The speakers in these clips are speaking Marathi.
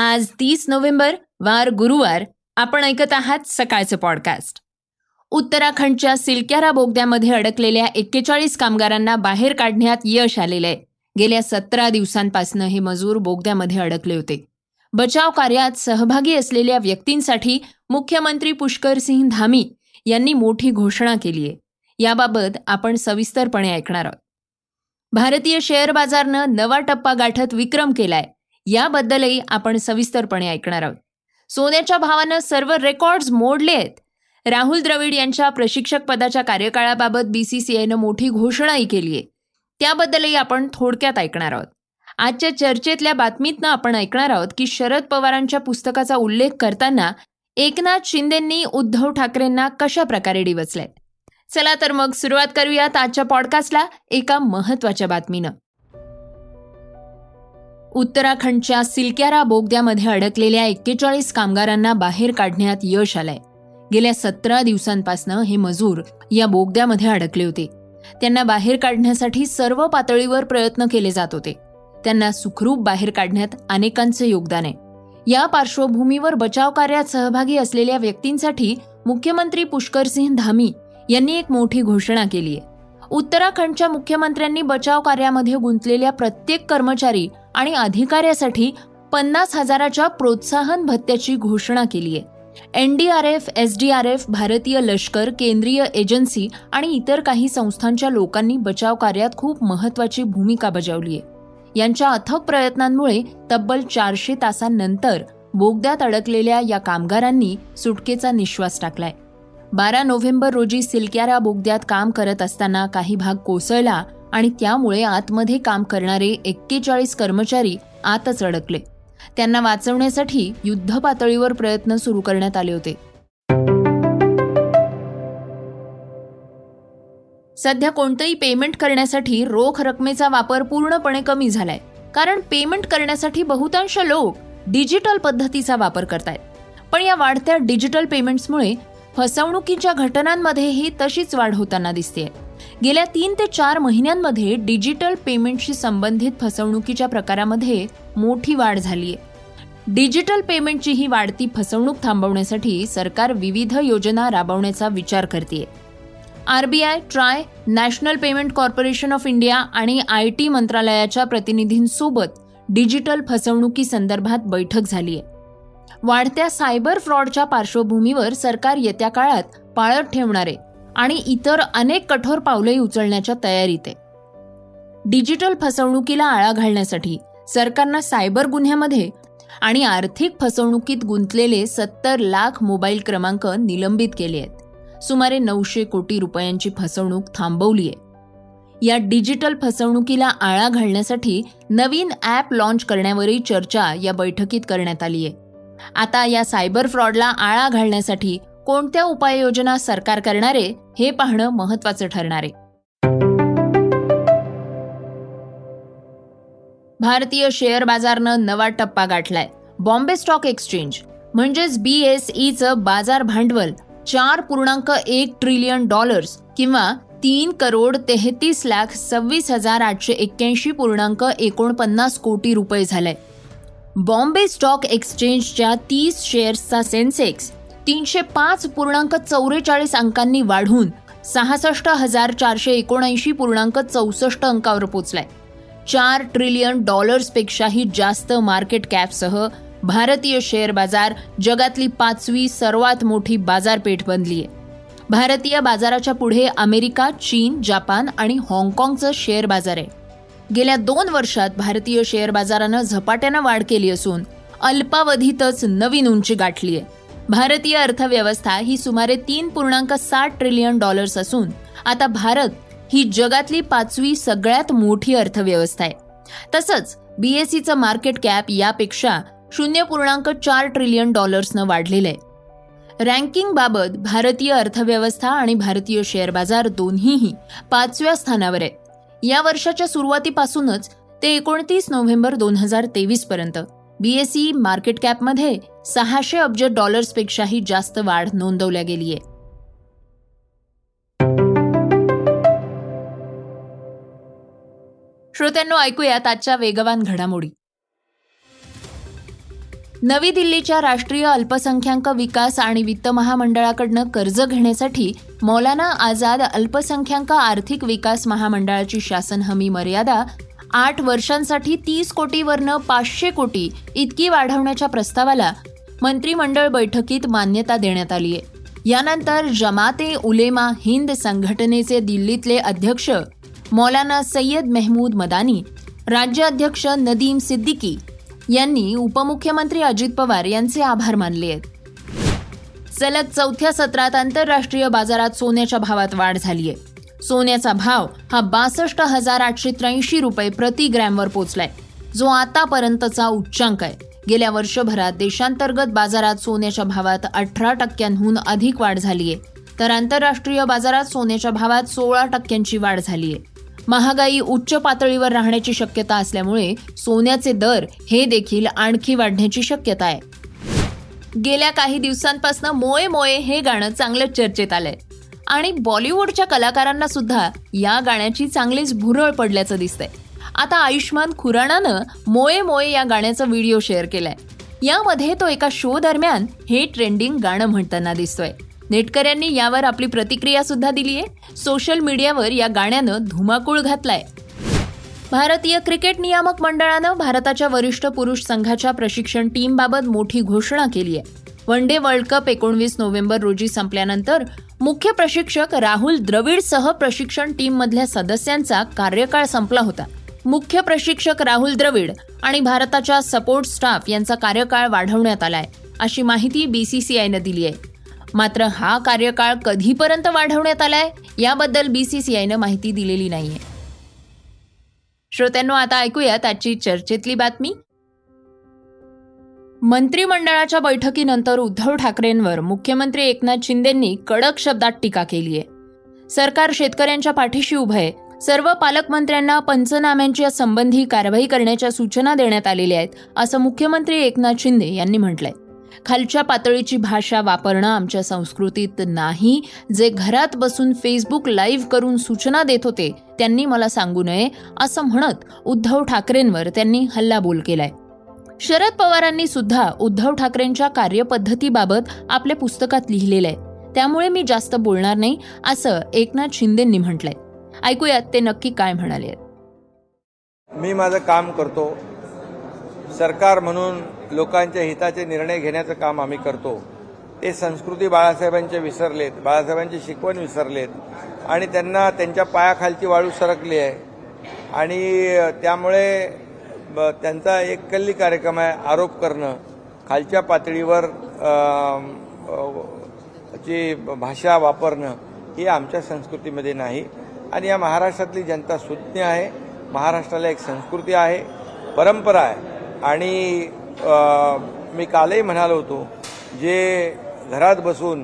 आज तीस नोव्हेंबर वार गुरुवार. आपण ऐकत आहात सकाळचं पॉडकास्ट उत्तराखंडच्या सिल्क्यारा बोगद्यामध्ये अडकलेल्या एक्केचाळीस कामगारांना बाहेर काढण्यात यश आलेलं आहे गेल्या सतरा दिवसांपासून हे मजूर बोगद्यामध्ये अडकले होते. बचाव कार्यात सहभागी असलेल्या व्यक्तींसाठी मुख्यमंत्री पुष्कर सिंह धामी यांनी मोठी घोषणा केली आहे. याबाबत आपण सविस्तरपणे ऐकणार आहोत. भारतीय शेअर बाजारनं नवा टप्पा गाठत विक्रम केलाय. याबद्दलही आपण सविस्तरपणे ऐकणार आहोत. सोन्याच्या भावानं सर्व रेकॉर्ड्स मोडले आहेत. राहुल द्रविड यांच्या प्रशिक्षक पदाच्या कार्यकाळाबाबत बीसीसीआयनं मोठी घोषणाही केली आहे. त्याबद्दलही आपण थोडक्यात ऐकणार आहोत. आजच्या चर्चेतल्या बातमीतनं आपण ऐकणार आहोत की शरद पवारांच्या पुस्तकाचा उल्लेख करताना एकनाथ शिंदेंनी उद्धव ठाकरेंना कशा प्रकारे डिवचलंय चला तर मग सुरुवात करूयात आजच्या पॉडकास्टला एका महत्त्वाच्या बातमीनं. उत्तराखंडच्या सिलक्यारा बोगद्यामध्ये अडकलेल्या एक्केचाळीस कामगारांना बाहेर काढण्यात यश आलंय. गेल्या सतरा दिवसांपासून हे मजूर या बोगद्यामध्ये अडकले होते. त्यांना बाहेर काढण्यासाठी सर्व पातळीवर प्रयत्न केले जात होते. त्यांना सुखरूप बाहेर काढण्यात अनेकांचं योगदान आहे. या पार्श्वभूमीवर बचाव कार्यात सहभागी असलेल्या व्यक्तींसाठी मुख्यमंत्री पुष्करसिंह धामी यांनी एक मोठी घोषणा केली आहे. उत्तराखंडच्या मुख्यमंत्र्यांनी बचाव कार्यामध्ये गुंतलेल्या प्रत्येक कर्मचारी आणि अधिकाऱ्यासाठी पन्नास हजाराच्या प्रोत्साहन भत्त्याची घोषणा केली आहे. N D R F S D R F भारतीय लष्कर केंद्रीय एजन्सी आणि इतर काही संस्थांच्या लोकांनी बचाव कार्यात खूप महत्वाची भूमिका बजावली आहे. यांच्या अथक प्रयत्नांमुळे तब्बल चारशे तासांनंतर बोगद्यात अडकलेल्या या कामगारांनी सुटकेचा निश्वास टाकलाय. बारा नोव्हेंबर रोजी सिलक्यारा बोगद्यात काम करत असताना काही भाग कोसळला आणि त्यामुळे आतमध्ये काम करणारे एक्केचाळीस कर्मचारी आतच अडकले. त्यांना वाचवण्यासाठी युद्ध पातळीवर प्रयत्न सुरू करण्यात आले होते. सध्या कोणतंही पेमेंट करण्यासाठी रोख रकमेचा वापर पूर्णपणे कमी झालाय. कारण पेमेंट करण्यासाठी बहुतांश लोक डिजिटल पद्धतीचा वापर करतायत. पण या वाढत्या डिजिटल पेमेंट्समुळे फसवणुकीच्या घटनांमध्येही तशीच वाढ होताना दिसते गेल्या तीन ते चार महिन्यांमध्ये डिजिटल पेमेंटशी संबंधित फसवणुकीच्या प्रकारामध्ये मोठी वाढ झाली आहे डिजिटल पेमेंटची ही वाढती फसवणूक थांबवण्यासाठी सरकार विविध योजना राबवण्याचा विचार करते RBI TRAI National Payment Corporation of India आणि आय टी मंत्रालयाच्या प्रतिनिधींसोबत डिजिटल फसवणुकी संदर्भात बैठक झाली आहे वाढत्या सायबर फ्रॉडच्या पार्श्वभूमीवर सरकार येत्या काळात पाळत ठेवणारे आणि इतर अनेक कठोर पावलंही उचलण्याच्या तयारीत. आहे डिजिटल फसवणुकीला आळा घालण्यासाठी सरकारनं सायबर गुन्ह्यामध्ये आणि आर्थिक फसवणुकीत गुंतलेले सत्तर लाख मोबाईल क्रमांक निलंबित केले आहेत. सुमारे नऊशे कोटी रुपयांची फसवणूक थांबवली आहे. या डिजिटल फसवणुकीला आळा घालण्यासाठी नवीन ॲप लॉन्च करण्यावरही चर्चा या बैठकीत करण्यात आली आहे. आता या सायबर फ्रॉडला आळा घालण्यासाठी कोणत्या उपाययोजना सरकार करणारे हे पाहणं महत्वाचं ठरणार आहे. भारतीय शेअर बाजारनं नवा टप्पा गाठलाय. बॉम्बे स्टॉक एक्सचेंज म्हणजेच बी एस ईचं बाजार भांडवल चार पूर्णांक एक ट्रिलियन डॉलर्स किंवा तीन करोड तेहतीस लाख सव्वीस हजार आठशे एक्क्याऐंशी पूर्णांक एकोणपन्नास कोटी रुपये झालंय. बॉम्बे स्टॉक एक्सचेंजच्या तीस शेअर्सचा सेन्सेक्स तीनशे पाच पूर्णांक चौवेचाळीस अंकांनी वाढून सहासष्ट हजार चारशे एकोणऐंशी पूर्णांक चौसष्ट अंकावर पोचलाय. चार ट्रिलियन डॉलर्सपेक्षाही जास्त मार्केट कॅपसह भारतीय शेअर बाजार जगातली पाचवी सर्वात मोठी बाजारपेठ बनली आहे भारतीय बाजाराच्या पुढे अमेरिका चीन जपान आणि हाँगकाँगचं शेअर बाजार आहे. गेल्या दोन वर्षात भारतीय शेअर बाजारानं झपाट्यानं वाढ केली असून अल्पावधीतच नवीन उंची गाठली आहे भारतीय अर्थव्यवस्था ही सुमारे तीन पूर्णांक साठ ट्रिलियन डॉलर्स असून आता भारत ही जगातली पाचवी सगळ्यात मोठी अर्थव्यवस्था आहे. तसंच बीएससीचं मार्केट कॅप यापेक्षा शून्य पूर्णांक चार ट्रिलियन डॉलर्सनं वाढलेलं आहे. रँकिंग बाबत भारतीय अर्थव्यवस्था आणि भारतीय शेअर बाजार दोन्हीही पाचव्या स्थानावर आहेत या वर्षाच्या सुरुवातीपासूनच ते एकोणतीस नोव्हेंबर दोन हजार तेवीस पर्यंत. बीएसई मार्केट कॅपमध्ये सहाशे अब्ज डॉलर्सपेक्षाही जास्त वाढ नोंदवल्या गेली आहे श्रोत्यांनो ऐकूयात आजच्या वेगवान घडामोडी. नवी दिल्लीच्या राष्ट्रीय अल्पसंख्याक विकास आणि वित्त महामंडळाकडनं कर्ज घेण्यासाठी मौलाना आझाद अल्पसंख्याक आर्थिक विकास महामंडळाची शासन हमी मर्यादा आठ वर्षांसाठी तीस कोटीवरनं पाचशे कोटी इतकी वाढवण्याच्या प्रस्तावाला मंत्रिमंडळ बैठकीत मान्यता देण्यात आली आहे. यानंतर जमाते उलेमा हिंद संघटनेचे दिल्लीतले अध्यक्ष मौलाना सय्यद मेहमूद मदानी राज्य अध्यक्ष नदीम सिद्दीकी यांनी उपमुख्यमंत्री अजित पवार यांचे आभार मानले आहेत. सलग चौथ्या सत्रात आंतरराष्ट्रीय बाजारात सोन्याच्या भावात वाढ झाली आहे. सोन्याचा भाव हा बासष्ट हजार आठशे त्र्याऐंशी रुपये प्रति ग्रॅमवर पोहोचलाय जो आतापर्यंतचा उच्चांक आहे. गेल्या वर्षभरात देशांतर्गत बाजारात सोन्याच्या भावात अठरा टक्क्यांहून अधिक वाढ झालीय. तर आंतरराष्ट्रीय बाजारात सोन्याच्या भावात सोळा टक्क्यांची वाढ झालीय. महागाई उच्च पातळीवर राहण्याची शक्यता असल्यामुळे सोन्याचे दर हे देखील आणखी वाढण्याची शक्यता आहे. गेल्या काही दिवसांपासून मोये मोये हे गाणं चांगलं चर्चेत आलंय. आणि बॉलिवूडच्या कलाकारांना सुद्धा या गाण्याची चांगलीच भुरळ पडल्याचं दिसतंय. आता आयुष्मान खुराणानं मोये मोये या गाण्याचा व्हिडिओ शेअर केलाय. यामध्ये तो एका शो दरम्यान हे ट्रेंडिंग गाणं म्हणताना दिसतोय. नेटकऱ्यांनी यावर आपली प्रतिक्रिया सुद्धा दिली आहे. सोशल मीडियावर या गाण्यानं धुमाकूळ घातलाय. भारतीय क्रिकेट नियामक मंडळानं भारताच्या वरिष्ठ पुरुष संघाच्या प्रशिक्षण टीमबाबत मोठी घोषणा केली आहे. वन डे वर्ल्ड कप एकोणवीस नोव्हेंबर रोजी संपल्यानंतर मुख्य प्रशिक्षक राहुल द्रविडसह प्रशिक्षण टीममधल्या सदस्यांचा कार्यकाळ संपला होता. मुख्य प्रशिक्षक राहुल द्रविड आणि भारताच्या सपोर्ट स्टाफ यांचा कार्यकाळ वाढवण्यात आलाय अशी माहिती बीसीसीआयनं दिली आहे. मात्र हा कार्यकाळ कधीपर्यंत वाढवण्यात आलाय याबद्दल बीसीसीआयनं माहिती दिलेली नाहीये. श्रोत्यांनो आता ऐकूयात आजची चर्चेतली बातमी. मंत्रिमंडळाच्या बैठकीनंतर उद्धव ठाकरेंवर मुख्यमंत्री एकनाथ शिंदेंनी कडक शब्दात टीका केली आहे. सरकार शेतकऱ्यांच्या पाठीशी उभं आहे. सर्व पालकमंत्र्यांना पंचनाम्यांच्या संबंधी कारवाई करण्याच्या सूचना देण्यात आलेल्या आहेत असं मुख्यमंत्री एकनाथ शिंदे यांनी म्हटलंय. खालच्या पातळीची भाषा वापरणं आमच्या संस्कृतीत नाही. जे घरात बसून फेसबुक लाईव्ह करून सूचना देत होते त्यांनी मला सांगू नये असं म्हणत उद्धव ठाकरेंवर त्यांनी हल्लाबोल केलाय. शरद पवारांनी सुद्धा उद्धव ठाकरेंच्या कार्यपद्धतीबाबत आपल्या पुस्तकात लिहिलेलं आहे त्यामुळे मी जास्त बोलणार नाही असं एकनाथ शिंदेंनी म्हटलंय. ऐकूयात ते नक्की काय म्हणाले. मी माझं काम करतो. सरकार म्हणून लोकांच्या हिताचे निर्णय घेण्याचं काम आम्ही करतो. ते संस्कृती बाळासाहेबांचे विसरलेत बाळासाहेबांची शिकवण विसरलेत आणि त्यांना त्यांच्या पायाखालची वाळू सरकली आहे. आणि त्यामुळे त्यांचा एक कल्ली कार्यक्रम आहे आरोप करणं. खालच्या पातळीवर जी ची भाषा वापरणं ही आमच्या संस्कृतीमध्ये नाही. आणि या महाराष्ट्रातली जनता सुज्ञ आहे. महाराष्ट्राला एक संस्कृती आहे परंपरा आहे. आणि मी कालही म्हणालो होतो जे घरात बसून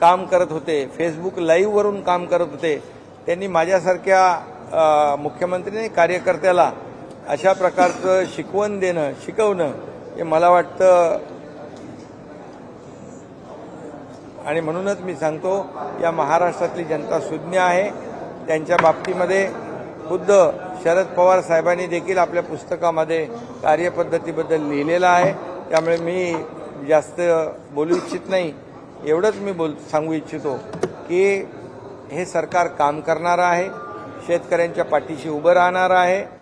काम करत होते फेसबुक लाईव्हवरून काम करत होते त्यांनी माझ्यासारख्या अ, मुख्यमंत्री कार्यकर्त्याला अशा प्रकारचं शिकवण देणं शिकवणं हे मला वाटतं आणि म्हणूनच मी सांगतो या महाराष्ट्रातली जनता सुज्ञ आहे. त्यांच्या बाबतीमध्ये खुद्द शरद पवार साहेबांनी देखील आपल्या पुस्तकामध्ये कार्यपद्धतीबद्दल लिहिलेलं आहे. त्यामुळे मी जास्त बोलू इच्छित नाही. एवढंच मी बोल सांगू इच्छितो की हे सरकार काम करणारं आहे शेतकऱ्यांच्या पाठीशी उभं राहणारं आहे.